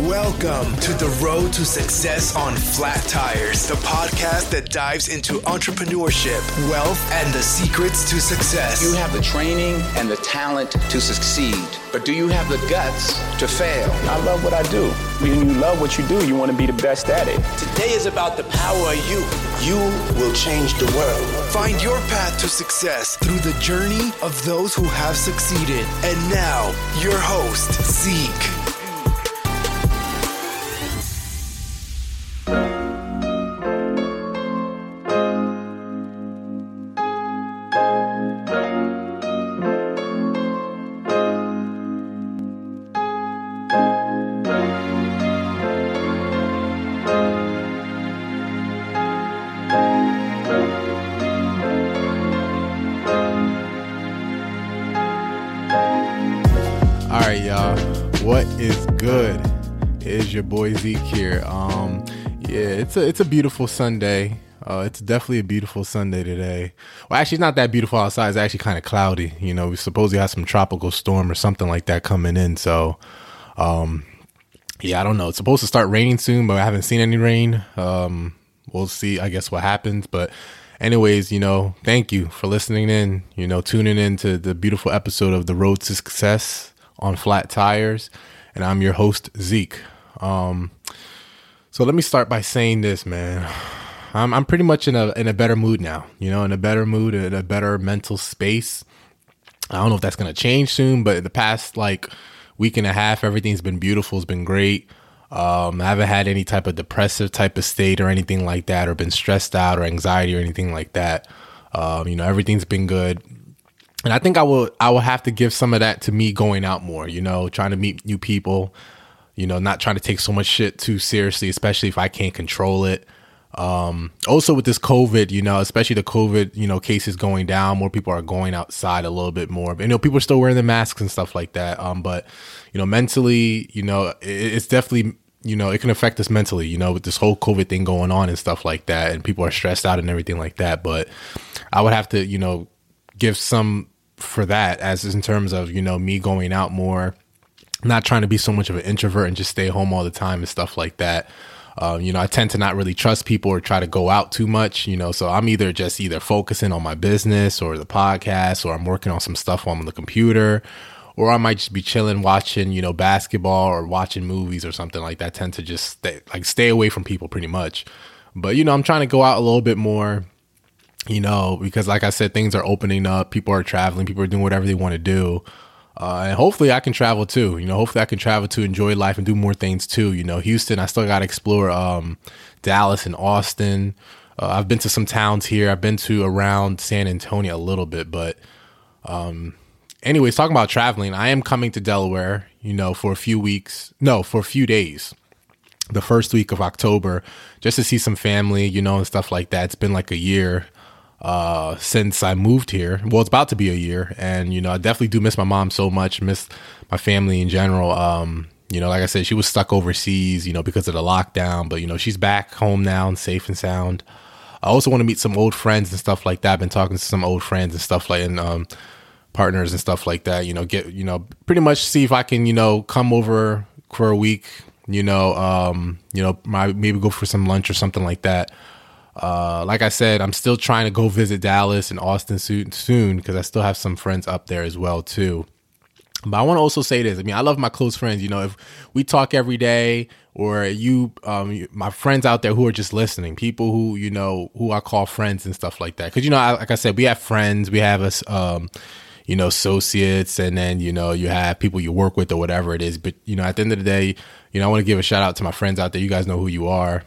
Welcome to the Road to Success on Flat Tires, the podcast that dives into entrepreneurship, wealth, and the secrets to success. You have the training and the talent to succeed, but do you have the guts to fail? I love what I do. When you love what you do, you want to be the best at it. Today is about the power of you. You will change the world. Find your path to success through the journey of those who have succeeded. And now, your host, Zeek. Your boy Zeek here. Um, yeah, it's a it's a beautiful Sunday. Uh, it's definitely a beautiful Sunday today. Well, actually, it's not that beautiful outside. It's actually kind of cloudy. You know, we supposedly have some tropical storm or something like that coming in. So, um, yeah, I don't know. It's supposed to start raining soon, but I haven't seen any rain. Um, we'll see. I guess what happens, but anyways, you know, thank you for listening in, you know, tuning in to the beautiful episode of The Road to Success on Flat Tires. And I'm your host, Zeek. Um, so let me start by saying this, man. I'm, I'm pretty much in a, in a better mood now, you know, in a better mood, in a better mental space. I don't know if that's to change soon, but the past like week and a half, everything's been beautiful. It's been great. Um, I haven't had any type of depressive type of state or anything like that, or been stressed out or anxiety or anything like that. Um, you know, everything's been good. And I think I will, I will have to give some of that to me going out more, you know, trying to meet new people, you know, not trying to take so much shit too seriously, especially if I can't control it. Um, also with this COVID, you know, especially the COVID, you know, cases going down, more people are going outside a little bit more. You know, people are still wearing the masks and stuff like that. Um, but you know, mentally, you know, it, it's definitely, you know, it can affect us mentally, you know, with this whole COVID thing going on and stuff like that. And people are stressed out and everything like that. But I would have to, you know, give some for that as in terms of, you know, me going out more, not trying to be so much of an introvert and just stay home all the time and stuff like that. Um, you know, I tend to not really trust people or try to go out too much, you know, so I'm either just either focusing on my business or the podcast or I'm working on some stuff on the computer or I might just be chilling watching, you know, basketball or watching movies or something like that. I tend to just stay like stay away from people pretty much. But you know, I'm trying to go out a little bit more, you know, because like I said, things are opening up, people are traveling, people are doing whatever they want to do. Uh, and hopefully I can travel too. You know, hopefully I can travel to enjoy life and do more things too. You know, Houston, I still got to explore um, Dallas and Austin. Uh, I've been to some towns here. I've been to around San Antonio a little bit, but um, anyways, talking about traveling, I am coming to Delaware. You know, for a few weeks. No, for a few days. The first week of October, just to see some family, you know, and stuff like that. It's been like a year uh since I moved here. Well, it's about to be a year and you know, I definitely do miss my mom so much, miss my family in general. Um you know, like I said, she was stuck overseas, you know, because of the lockdown, but you know, she's back home now and safe and sound. I also want to meet some old friends and stuff like that. I've been talking to some old friends and stuff like and um partners and stuff like that, you know, get you know, pretty much see if I can, you know, come over for a week, you know, um, you know, my, maybe go for some lunch or something like that. Uh, like I said, I'm still trying to go visit Dallas and Austin soon, because I still have some friends up there as well too. But I want to also say this. I mean, I love my close friends. You know, if we talk every day, or you, um, my friends out there who are just listening, people who you know who I call friends and stuff like that. Because you know, I, like I said, we have friends, we have us, um, you know, associates, and then you know you have people you work with or whatever it is. But you know, at the end of the day, you know, I want to give a shout out to my friends out there. You guys know who you are.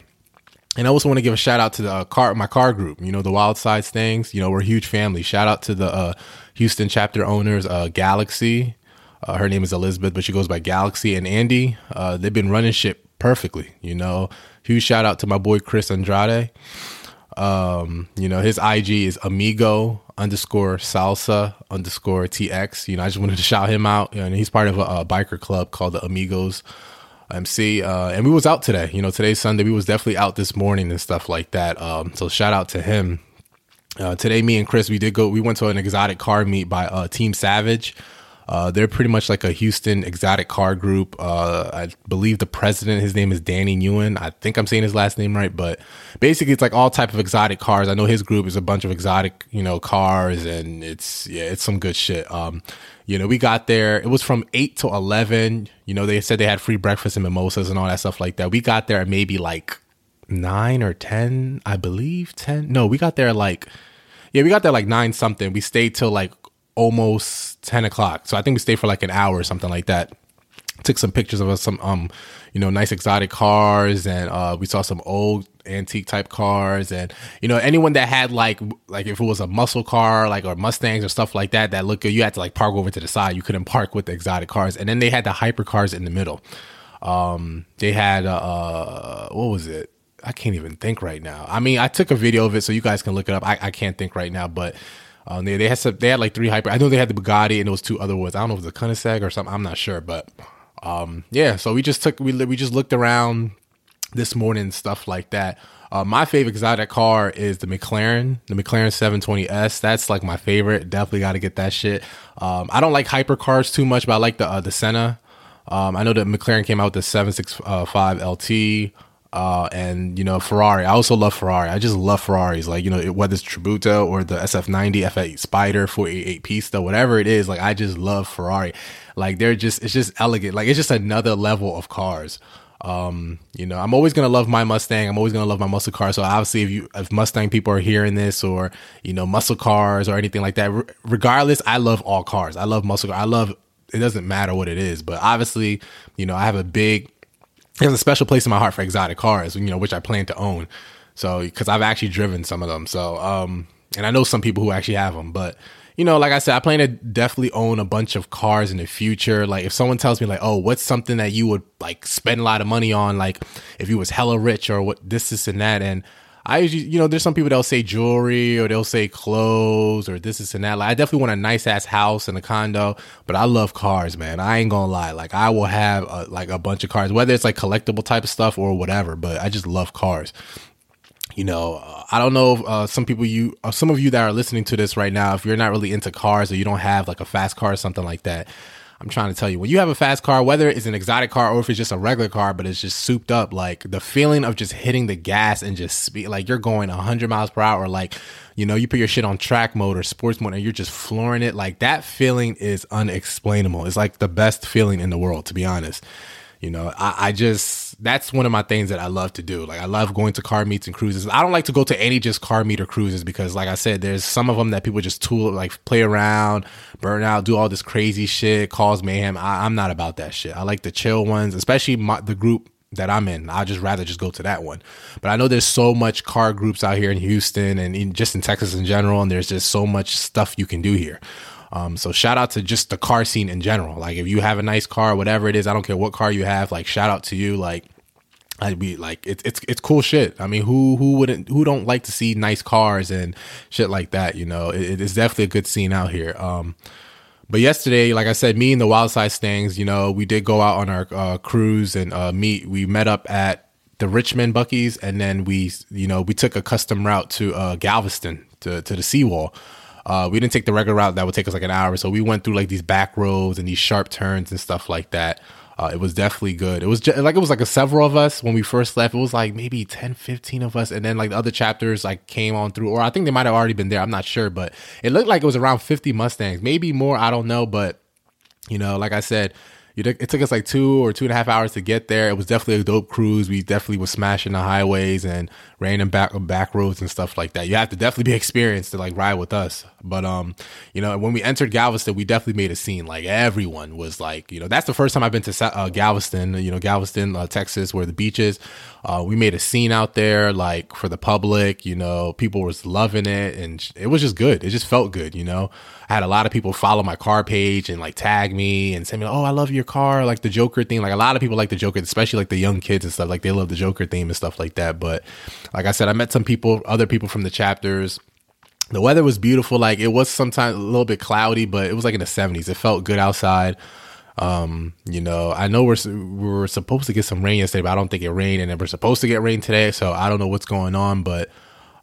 And I also want to give a shout out to the uh, car, my car group. You know, the Wild Side Stangs. You know, we're a huge family. Shout out to the uh, Houston chapter owners, uh, Galaxy. Uh, her name is Elizabeth, but she goes by Galaxy and Andy. Uh, they've been running shit perfectly. You know, huge shout out to my boy Chris Andrade. Um, you know, his IG is amigo underscore salsa underscore tx. You know, I just wanted to shout him out. and he's part of a, a biker club called the Amigos MC. Uh, and we was out today. You know, today's Sunday. We was definitely out this morning and stuff like that. Um, so shout out to him. Uh, today, me and Chris, we did go. We went to an exotic car meet by uh, Team Savage. Uh, they're pretty much like a Houston exotic car group. Uh, I believe the president, his name is Danny Nguyen. I think I'm saying his last name right, but basically it's like all type of exotic cars. I know his group is a bunch of exotic, you know, cars, and it's yeah, it's some good shit. Um, you know, we got there. It was from eight to eleven. You know, they said they had free breakfast and mimosas and all that stuff like that. We got there at maybe like nine or ten, I believe. Ten? No, we got there like yeah, we got there like nine something. We stayed till like almost 10 o'clock. So I think we stayed for like an hour or something like that. Took some pictures of us, some, um, you know, nice exotic cars and, uh, we saw some old antique type cars and, you know, anyone that had like, like if it was a muscle car, like, or Mustangs or stuff like that, that looked good, you had to like park over to the side. You couldn't park with the exotic cars. And then they had the hyper cars in the middle. Um, they had, uh, what was it? I can't even think right now. I mean, I took a video of it so you guys can look it up. I, I can't think right now, but um, they they had some, they had like three hyper. I know they had the Bugatti and those two other ones. I don't know if it was the Koenigsegg or something. I'm not sure, but um, yeah. So we just took we we just looked around this morning stuff like that. Uh, my favorite exotic car is the McLaren, the McLaren 720S. That's like my favorite. Definitely got to get that shit. Um, I don't like hypercars too much, but I like the uh, the Senna. Um, I know that McLaren came out with the 765 LT uh, and you know Ferrari. I also love Ferrari. I just love Ferraris. Like you know whether it's Tributo or the SF90, F8 Spider, 488 Pista, whatever it is. Like I just love Ferrari. Like they're just it's just elegant. Like it's just another level of cars. Um, you know, I'm always gonna love my Mustang. I'm always gonna love my muscle car. So obviously, if you if Mustang people are hearing this, or you know, muscle cars or anything like that, regardless, I love all cars. I love muscle. I love. It doesn't matter what it is, but obviously, you know, I have a big there's a special place in my heart for exotic cars, you know, which I plan to own. So, because I've actually driven some of them. So, um, and I know some people who actually have them, but you know, like I said, I plan to definitely own a bunch of cars in the future. Like if someone tells me like, oh, what's something that you would like spend a lot of money on, like if you was hella rich or what this, this and that. And I usually, you know, there's some people that'll say jewelry or they'll say clothes or this, this, and that. Like, I definitely want a nice ass house and a condo, but I love cars, man. I ain't gonna lie. Like, I will have a, like a bunch of cars, whether it's like collectible type of stuff or whatever, but I just love cars. You know, uh, I don't know if uh, some people you, uh, some of you that are listening to this right now, if you're not really into cars or you don't have like a fast car or something like that, I'm trying to tell you, when you have a fast car, whether it's an exotic car or if it's just a regular car, but it's just souped up, like the feeling of just hitting the gas and just speed, like you're going 100 miles per hour, like, you know, you put your shit on track mode or sports mode and you're just flooring it. Like that feeling is unexplainable. It's like the best feeling in the world, to be honest. You know, I, I, just that's one of my things that I love to do. Like I love going to car meets and cruises. I don't like to go to any just car meet or cruises because, like I said, there's some of them that people just tool like play around, burn out, do all this crazy shit, cause mayhem. I, am not about that shit. I like the chill ones, especially my, the group that I'm in. I'd just rather just go to that one. But I know there's so much car groups out here in Houston and in, just in Texas in general, and there's just so much stuff you can do here. Um, so shout out to just the car scene in general. Like if you have a nice car, whatever it is, I don't care what car you have. Like shout out to you. Like I'd be like, it's it's it's cool shit. I mean, who who wouldn't who don't like to see nice cars and shit like that? You know, it, it is definitely a good scene out here. Um, but yesterday, like I said, me and the Wild Side Stangs, you know, we did go out on our uh, cruise and uh, meet. We met up at the Richmond Buc-ee's, and then we, you know, we took a custom route to uh, Galveston to to the seawall. Uh, we didn't take the regular route that would take us like an hour. So we went through like these back roads and these sharp turns and stuff like that. Uh, it was definitely good. It was just, like it was like a several of us when we first left. It was like maybe 10, 15 of us, and then like the other chapters like came on through, or I think they might have already been there. I'm not sure, but it looked like it was around 50 Mustangs, maybe more. I don't know, but you know, like I said, it took us like two or two and a half hours to get there. It was definitely a dope cruise. We definitely was smashing the highways and random back back roads and stuff like that. You have to definitely be experienced to like ride with us. But um, you know, when we entered Galveston, we definitely made a scene. Like everyone was like, you know, that's the first time I've been to uh, Galveston. You know, Galveston, uh, Texas, where the beach is. Uh, we made a scene out there, like for the public. You know, people was loving it, and it was just good. It just felt good. You know, I had a lot of people follow my car page and like tag me and send me, "Oh, I love your car," like the Joker thing. Like a lot of people like the Joker, especially like the young kids and stuff. Like they love the Joker theme and stuff like that. But like I said, I met some people, other people from the chapters. The weather was beautiful. Like it was sometimes a little bit cloudy, but it was like in the 70s. It felt good outside. Um, you know, I know we're we are supposed to get some rain yesterday, but I don't think it rained, and we're supposed to get rain today. So I don't know what's going on, but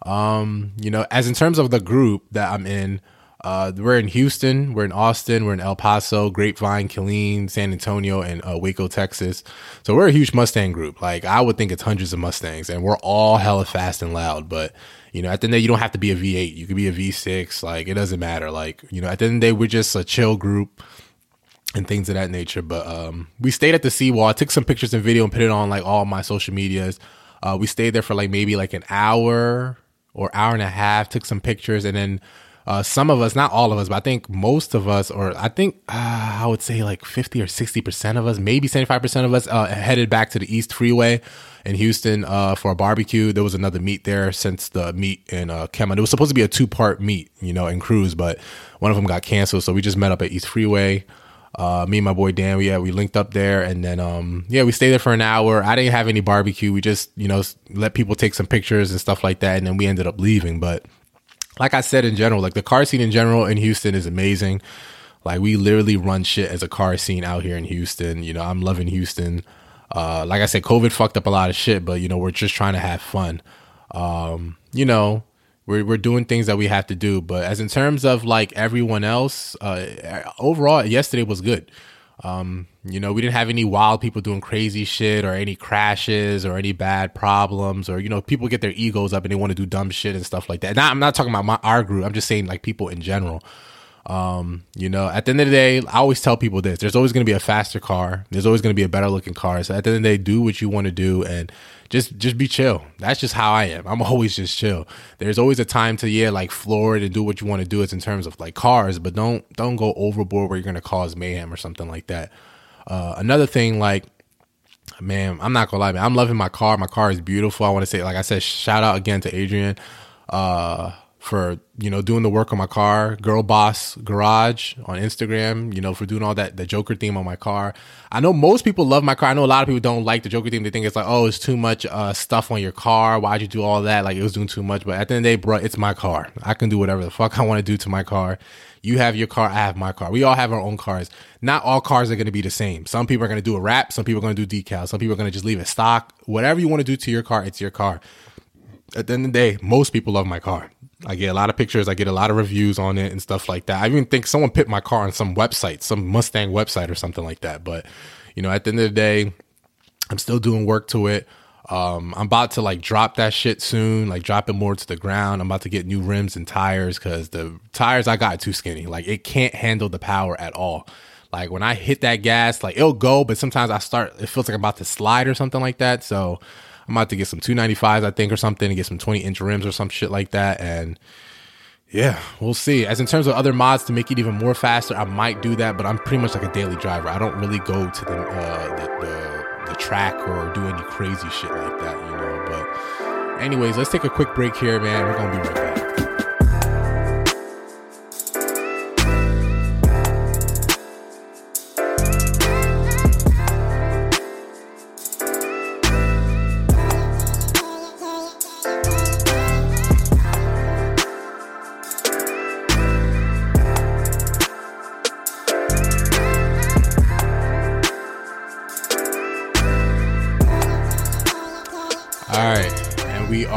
um, you know, as in terms of the group that I'm in, Uh, we're in Houston, we're in Austin, we're in El Paso, Grapevine, Killeen, San Antonio, and uh, Waco, Texas. So we're a huge Mustang group. Like I would think it's hundreds of Mustangs, and we're all hella fast and loud. But you know, at the end the day, you don't have to be a V8. You could be a V6. Like it doesn't matter. Like you know, at the end of the day, we're just a chill group and things of that nature. But um, we stayed at the seawall. I took some pictures and video and put it on like all my social medias. Uh, we stayed there for like maybe like an hour or hour and a half. Took some pictures and then uh, some of us, not all of us, but I think most of us, or I think uh, I would say like 50 or 60% of us, maybe 75% of us, uh, headed back to the East Freeway in Houston uh, for a barbecue. There was another meet there since the meet in uh, Kemah. It was supposed to be a two part meet, you know, in Cruise, but one of them got canceled. So we just met up at East Freeway. Uh, me and my boy Dan, we, yeah, we linked up there and then, um, yeah, we stayed there for an hour. I didn't have any barbecue. We just, you know, let people take some pictures and stuff like that. And then we ended up leaving. But like I said in general, like the car scene in general in Houston is amazing. Like we literally run shit as a car scene out here in Houston. You know, I'm loving Houston. Uh, like I said, COVID fucked up a lot of shit, but you know, we're just trying to have fun. Um, you know, we're we're doing things that we have to do. But as in terms of like everyone else, uh, overall, yesterday was good. Um, you know, we didn't have any wild people doing crazy shit or any crashes or any bad problems or, you know, people get their egos up and they want to do dumb shit and stuff like that. Now, I'm not talking about my, our group. I'm just saying like people in general. Um, you know, at the end of the day, I always tell people this: there's always going to be a faster car. There's always going to be a better looking car. So at the end of the day, do what you want to do and just just be chill. That's just how I am. I'm always just chill. There's always a time to yeah, like floor it and do what you want to do. It's in terms of like cars, but don't don't go overboard where you're to cause mayhem or something like that. Uh, another thing, like man, I'm not gonna lie, man. I'm loving my car. My car is beautiful. I want to say, like I said, shout out again to Adrian. Uh, for you know doing the work on my car girl boss garage on instagram you know for doing all that the joker theme on my car. I know most people love my car. I know a lot of people don't like the joker theme. They think it's like oh it's too much uh, stuff on your car. Why'd you do all that? Like it was doing too much. But at the end of the day bro it's my car. I can do whatever the fuck i want to do to my car. You have your car i have my car. We all have our own cars. Not all cars are going to be the same. Some people are going to do a wrap some people are going to do decals. Some people are going to just leave it stock. Whatever you want to do to your car it's your car. At the end of the day most people love my car I get a lot of pictures. I get a lot of reviews on it and stuff like that. I even think someone picked my car on some website, some Mustang website or something like that. But you know, at the end of the day, I'm still doing work to it. Um, I'm about to like drop that shit soon, like drop it more to the ground. I'm about to get new rims and tires because the tires I got too skinny. Like it can't handle the power at all. Like when I hit that gas, like it'll go, but sometimes I start, it feels like I'm about to slide or something like that. So I'm about to get some 295s, I think, or something, and get some 20 inch rims or some shit like that. And yeah, we'll see. As in terms of other mods to make it even more faster, I might do that, but I'm pretty much like a daily driver. I don't really go to the uh, the, the, the track or do any crazy shit like that, you know. But anyways, let's take a quick break here, man. We're gonna be right back.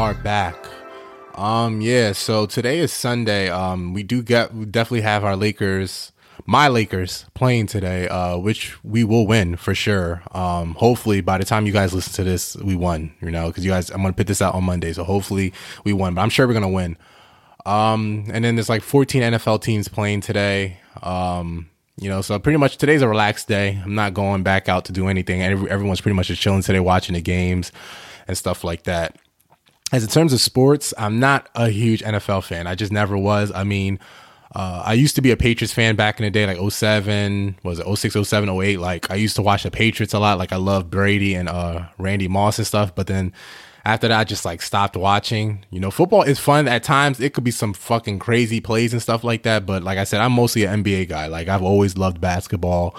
Are back. Um, yeah, so today is Sunday. Um, we do get we definitely have our Lakers, my Lakers, playing today, uh, which we will win for sure. Um, hopefully by the time you guys listen to this, we won, you know, because you guys I'm gonna put this out on Monday, so hopefully we won, but I'm sure we're gonna win. Um, and then there's like 14 NFL teams playing today. Um, you know, so pretty much today's a relaxed day. I'm not going back out to do anything. Everyone's pretty much just chilling today, watching the games and stuff like that as in terms of sports, I'm not a huge NFL fan. I just never was. I mean, uh, I used to be a Patriots fan back in the day, like 07, was it 06, 07, 08? Like, I used to watch the Patriots a lot. Like, I love Brady and uh, Randy Moss and stuff. But then after that, I just like stopped watching. You know, football is fun at times. It could be some fucking crazy plays and stuff like that. But like I said, I'm mostly an NBA guy. Like, I've always loved basketball.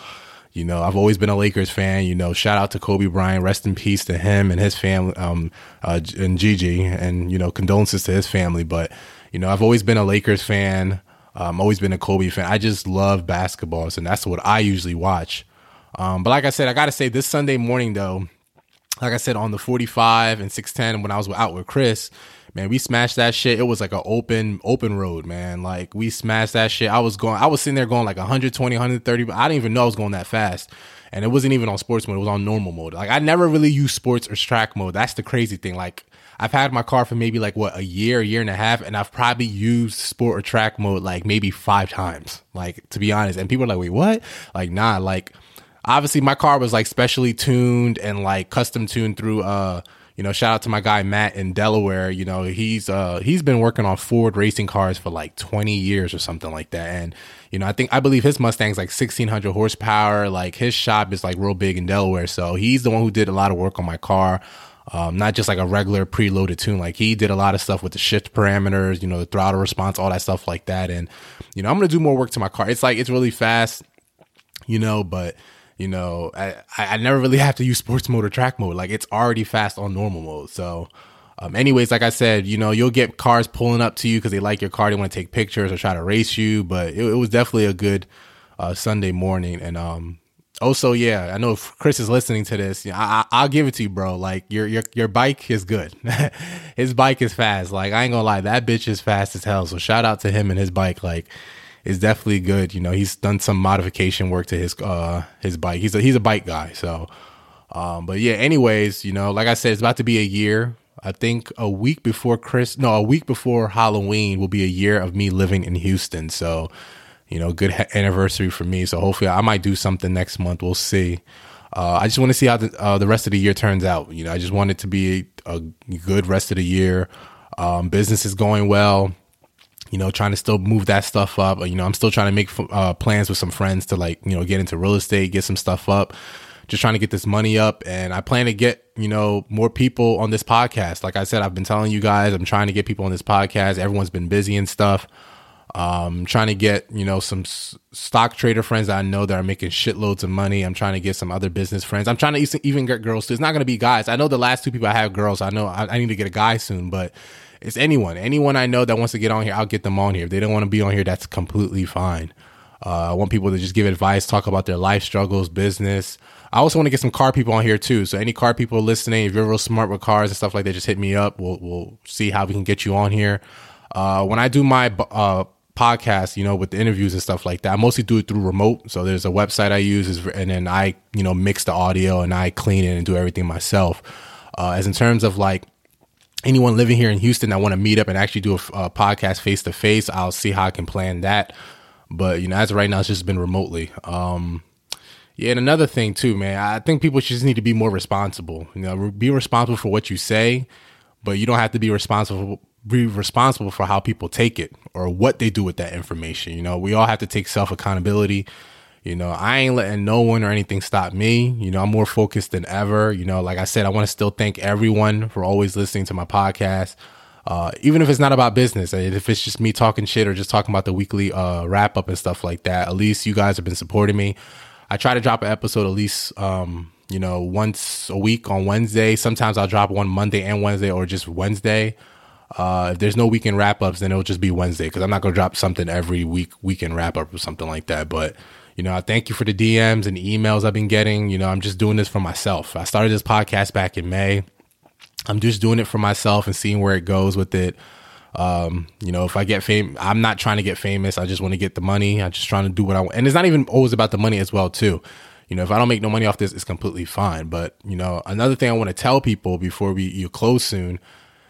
You know, I've always been a Lakers fan. You know, shout out to Kobe Bryant. Rest in peace to him and his family, um, uh, and Gigi, and you know, condolences to his family. But you know, I've always been a Lakers fan. Um, always been a Kobe fan. I just love basketballs, and that's what I usually watch. Um, but like I said, I got to say, this Sunday morning though, like I said on the 45 and 610 when I was out with Chris, man, we smashed that shit. It was like an open, open road, man. Like we smashed that shit. I was going, I was sitting there going like 120, 130, but I didn't even know I was going that fast. And it wasn't even on sports mode. It was on normal mode. Like I never really used sports or track mode. That's the crazy thing. Like I've had my car for maybe like what a year, a year and a half, and I've probably used sport or track mode like maybe five times. Like to be honest. And people are like, wait, what? Like, nah, like obviously my car was like specially tuned and like custom tuned through uh you know, shout out to my guy Matt in Delaware. You know, he's uh he's been working on Ford racing cars for like 20 years or something like that. And you know, I think I believe his Mustang's like 1600 horsepower. Like his shop is like real big in Delaware, so he's the one who did a lot of work on my car. Um, not just like a regular preloaded tune. Like he did a lot of stuff with the shift parameters, you know, the throttle response, all that stuff like that. And you know, I'm gonna do more work to my car. It's like it's really fast, you know, but you know, I, I never really have to use sports mode or track mode. Like it's already fast on normal mode. So, um, anyways, like I said, you know, you'll get cars pulling up to you because they like your car. They want to take pictures or try to race you. But it, it was definitely a good uh, Sunday morning. And um, also, yeah, I know if Chris is listening to this. I, I, will give it to you, bro. Like your your your bike is good. his bike is fast. Like I ain't gonna lie, that bitch is fast as hell. So shout out to him and his bike. Like is definitely good. You know, he's done some modification work to his uh his bike. He's a he's a bike guy. So um but yeah, anyways, you know, like I said, it's about to be a year. I think a week before Chris no, a week before Halloween will be a year of me living in Houston. So, you know, good ha- anniversary for me. So hopefully I might do something next month. We'll see. Uh, I just want to see how the, uh, the rest of the year turns out. You know, I just want it to be a, a good rest of the year. Um, business is going well you know, trying to still move that stuff up. You know, I'm still trying to make uh, plans with some friends to like, you know, get into real estate, get some stuff up, just trying to get this money up. And I plan to get, you know, more people on this podcast. Like I said, I've been telling you guys, I'm trying to get people on this podcast. Everyone's been busy and stuff. Um, trying to get, you know, some s- stock trader friends that I know that are making shitloads of money. I'm trying to get some other business friends. I'm trying to even get girls too. It's not going to be guys. I know the last two people I have girls. I know I, I need to get a guy soon, but it's anyone, anyone I know that wants to get on here, I'll get them on here. If they don't want to be on here, that's completely fine. Uh, I want people to just give advice, talk about their life struggles, business. I also want to get some car people on here too. So any car people listening, if you're real smart with cars and stuff like that, just hit me up. We'll we'll see how we can get you on here. Uh, when I do my uh, podcast, you know, with the interviews and stuff like that, I mostly do it through remote. So there's a website I use, and then I you know mix the audio and I clean it and do everything myself. Uh, as in terms of like anyone living here in Houston that want to meet up and actually do a, a podcast face to face, I'll see how I can plan that. But you know, as of right now, it's just been remotely. Um, yeah, and another thing too, man, I think people just need to be more responsible. You know, be responsible for what you say, but you don't have to be responsible be responsible for how people take it or what they do with that information. You know, we all have to take self accountability. You know, I ain't letting no one or anything stop me. You know, I'm more focused than ever. You know, like I said, I want to still thank everyone for always listening to my podcast. Uh, even if it's not about business, if it's just me talking shit or just talking about the weekly uh, wrap up and stuff like that, at least you guys have been supporting me. I try to drop an episode at least, um, you know, once a week on Wednesday. Sometimes I'll drop one Monday and Wednesday or just Wednesday. Uh, if there's no weekend wrap ups, then it'll just be Wednesday because I'm not going to drop something every week, weekend wrap up or something like that. But you know, I thank you for the DMs and emails I've been getting. You know, I'm just doing this for myself. I started this podcast back in May. I'm just doing it for myself and seeing where it goes with it. Um, you know, if I get fame, I'm not trying to get famous. I just want to get the money. I'm just trying to do what I want. And it's not even always about the money as well, too. You know, if I don't make no money off this, it's completely fine. But, you know, another thing I want to tell people before we you close soon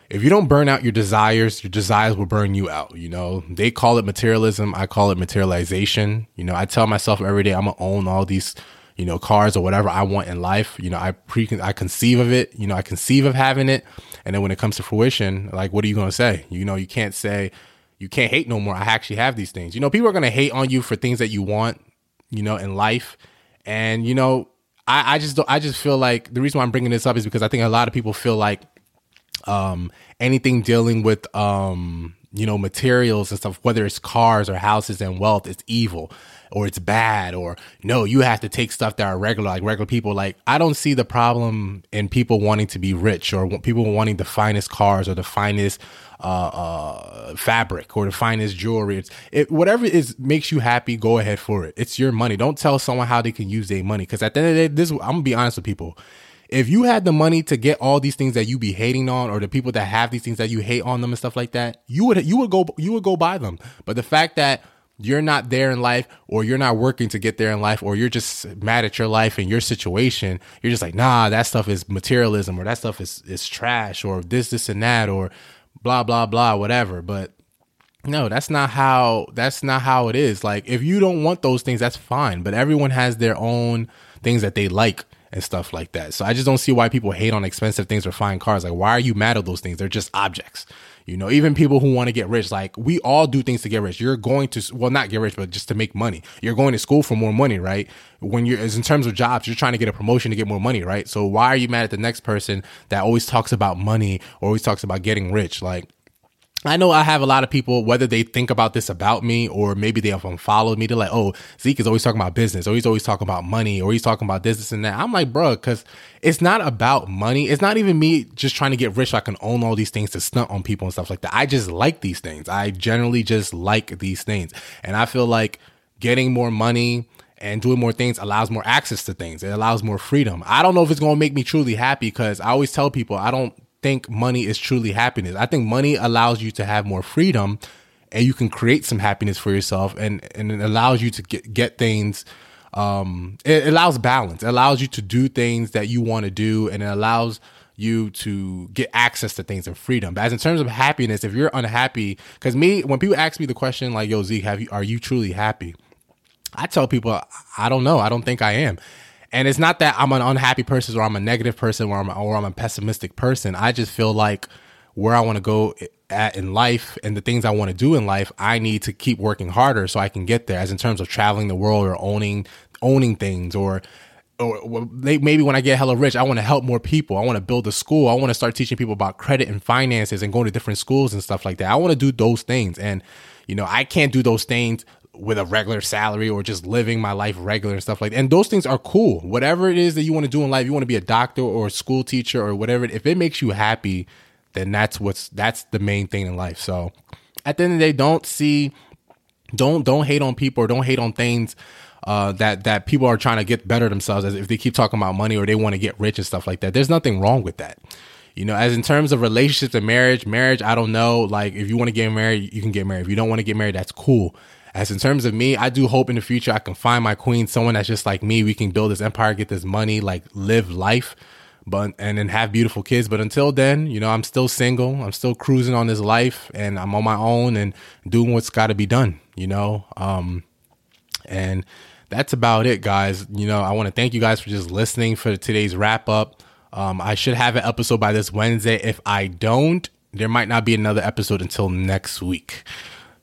if you don't burn out your desires, your desires will burn you out. You know, they call it materialism. I call it materialization. You know, I tell myself every day I'm gonna own all these, you know, cars or whatever I want in life. You know, I pre, I conceive of it. You know, I conceive of having it, and then when it comes to fruition, like, what are you gonna say? You know, you can't say, you can't hate no more. I actually have these things. You know, people are gonna hate on you for things that you want. You know, in life, and you know, I, I just don't, I just feel like the reason why I'm bringing this up is because I think a lot of people feel like um, anything dealing with um, you know materials and stuff, whether it's cars or houses and wealth, it's evil or it's bad or no, you have to take stuff that are regular, like regular people. Like I don't see the problem in people wanting to be rich or people wanting the finest cars or the finest uh, uh, fabric or the finest jewelry. It's it, whatever is makes you happy. Go ahead for it. It's your money. Don't tell someone how they can use their money because at the end of the day, this I'm gonna be honest with people if you had the money to get all these things that you be hating on or the people that have these things that you hate on them and stuff like that, you would you would go you would go buy them. But the fact that you're not there in life or you're not working to get there in life or you're just mad at your life and your situation, you're just like, nah, that stuff is materialism or that stuff is is trash or this, this and that or blah blah blah, whatever. But no, that's not how that's not how it is. Like if you don't want those things, that's fine. But everyone has their own things that they like and stuff like that. So I just don't see why people hate on expensive things or fine cars. Like, why are you mad at those things? They're just objects. You know, even people who want to get rich, like we all do things to get rich. You're going to, well, not get rich, but just to make money. You're going to school for more money, right? When you're, in terms of jobs, you're trying to get a promotion to get more money, right? So why are you mad at the next person that always talks about money or always talks about getting rich? Like, I know I have a lot of people, whether they think about this about me or maybe they have unfollowed me, they're like, oh, Zeek is always talking about business or he's always talking about money or he's talking about this, this, and that. I'm like, bro, because it's not about money. It's not even me just trying to get rich so I can own all these things to stunt on people and stuff like that. I just like these things. I generally just like these things. And I feel like getting more money and doing more things allows more access to things. It allows more freedom. I don't know if it's going to make me truly happy because I always tell people I don't think money is truly happiness. I think money allows you to have more freedom and you can create some happiness for yourself and, and it allows you to get, get things um it allows balance. It allows you to do things that you want to do and it allows you to get access to things and freedom. But as in terms of happiness, if you're unhappy, because me, when people ask me the question like, "Yo, Zeek, have you are you truly happy?" I tell people, I don't know. I don't think I am. And it's not that I'm an unhappy person or I'm a negative person or I'm, or I'm a pessimistic person. I just feel like where I want to go at in life and the things I want to do in life, I need to keep working harder so I can get there. As in terms of traveling the world or owning owning things or or maybe when I get hella rich, I want to help more people. I want to build a school. I want to start teaching people about credit and finances and going to different schools and stuff like that. I want to do those things. And, you know, I can't do those things with a regular salary or just living my life regular and stuff like that. And those things are cool. Whatever it is that you want to do in life, you want to be a doctor or a school teacher or whatever. If it makes you happy, then that's what's that's the main thing in life. So at the end of the day, don't see don't don't hate on people or don't hate on things uh, that that people are trying to get better themselves as if they keep talking about money or they want to get rich and stuff like that. There's nothing wrong with that. You know, as in terms of relationships and marriage, marriage, I don't know. Like, if you want to get married, you can get married. If you don't want to get married, that's cool. As in terms of me, I do hope in the future I can find my queen, someone that's just like me. We can build this empire, get this money, like live life, but and then have beautiful kids. But until then, you know, I'm still single. I'm still cruising on this life, and I'm on my own and doing what's got to be done. You know, um, and that's about it, guys. You know, I want to thank you guys for just listening for today's wrap up. Um, I should have an episode by this Wednesday. If I don't, there might not be another episode until next week.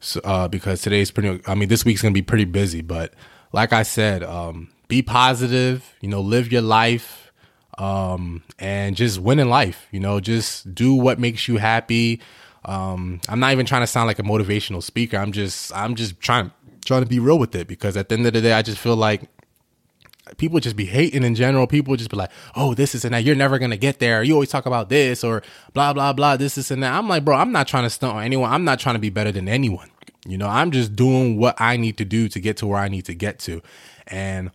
So, uh, because today's pretty, I mean, this week's to be pretty busy, but like I said, um, be positive, you know, live your life, um, and just win in life, you know, just do what makes you happy. Um, I'm not even trying to sound like a motivational speaker. I'm just, I'm just trying, trying to be real with it because at the end of the day, I just feel like people just be hating in general. People just be like, oh, this is and that. You're never gonna get there. You always talk about this or blah blah blah. This is and that. I'm like, bro, I'm not trying to stunt on anyone. I'm not trying to be better than anyone. You know, I'm just doing what I need to do to get to where I need to get to. And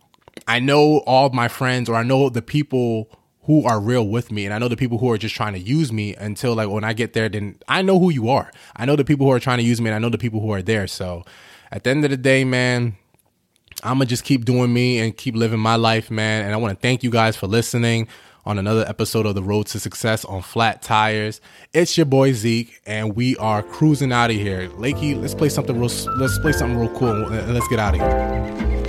I know all my friends or I know the people who are real with me and I know the people who are just trying to use me until like when I get there then I know who you are. I know the people who are trying to use me and I know the people who are there. So at the end of the day, man, I'm gonna just keep doing me and keep living my life, man. And I want to thank you guys for listening on another episode of the Road to Success on Flat Tires. It's your boy Zeek, and we are cruising out of here. Lakey, let's play something real. Let's play something real cool, and let's get out of here.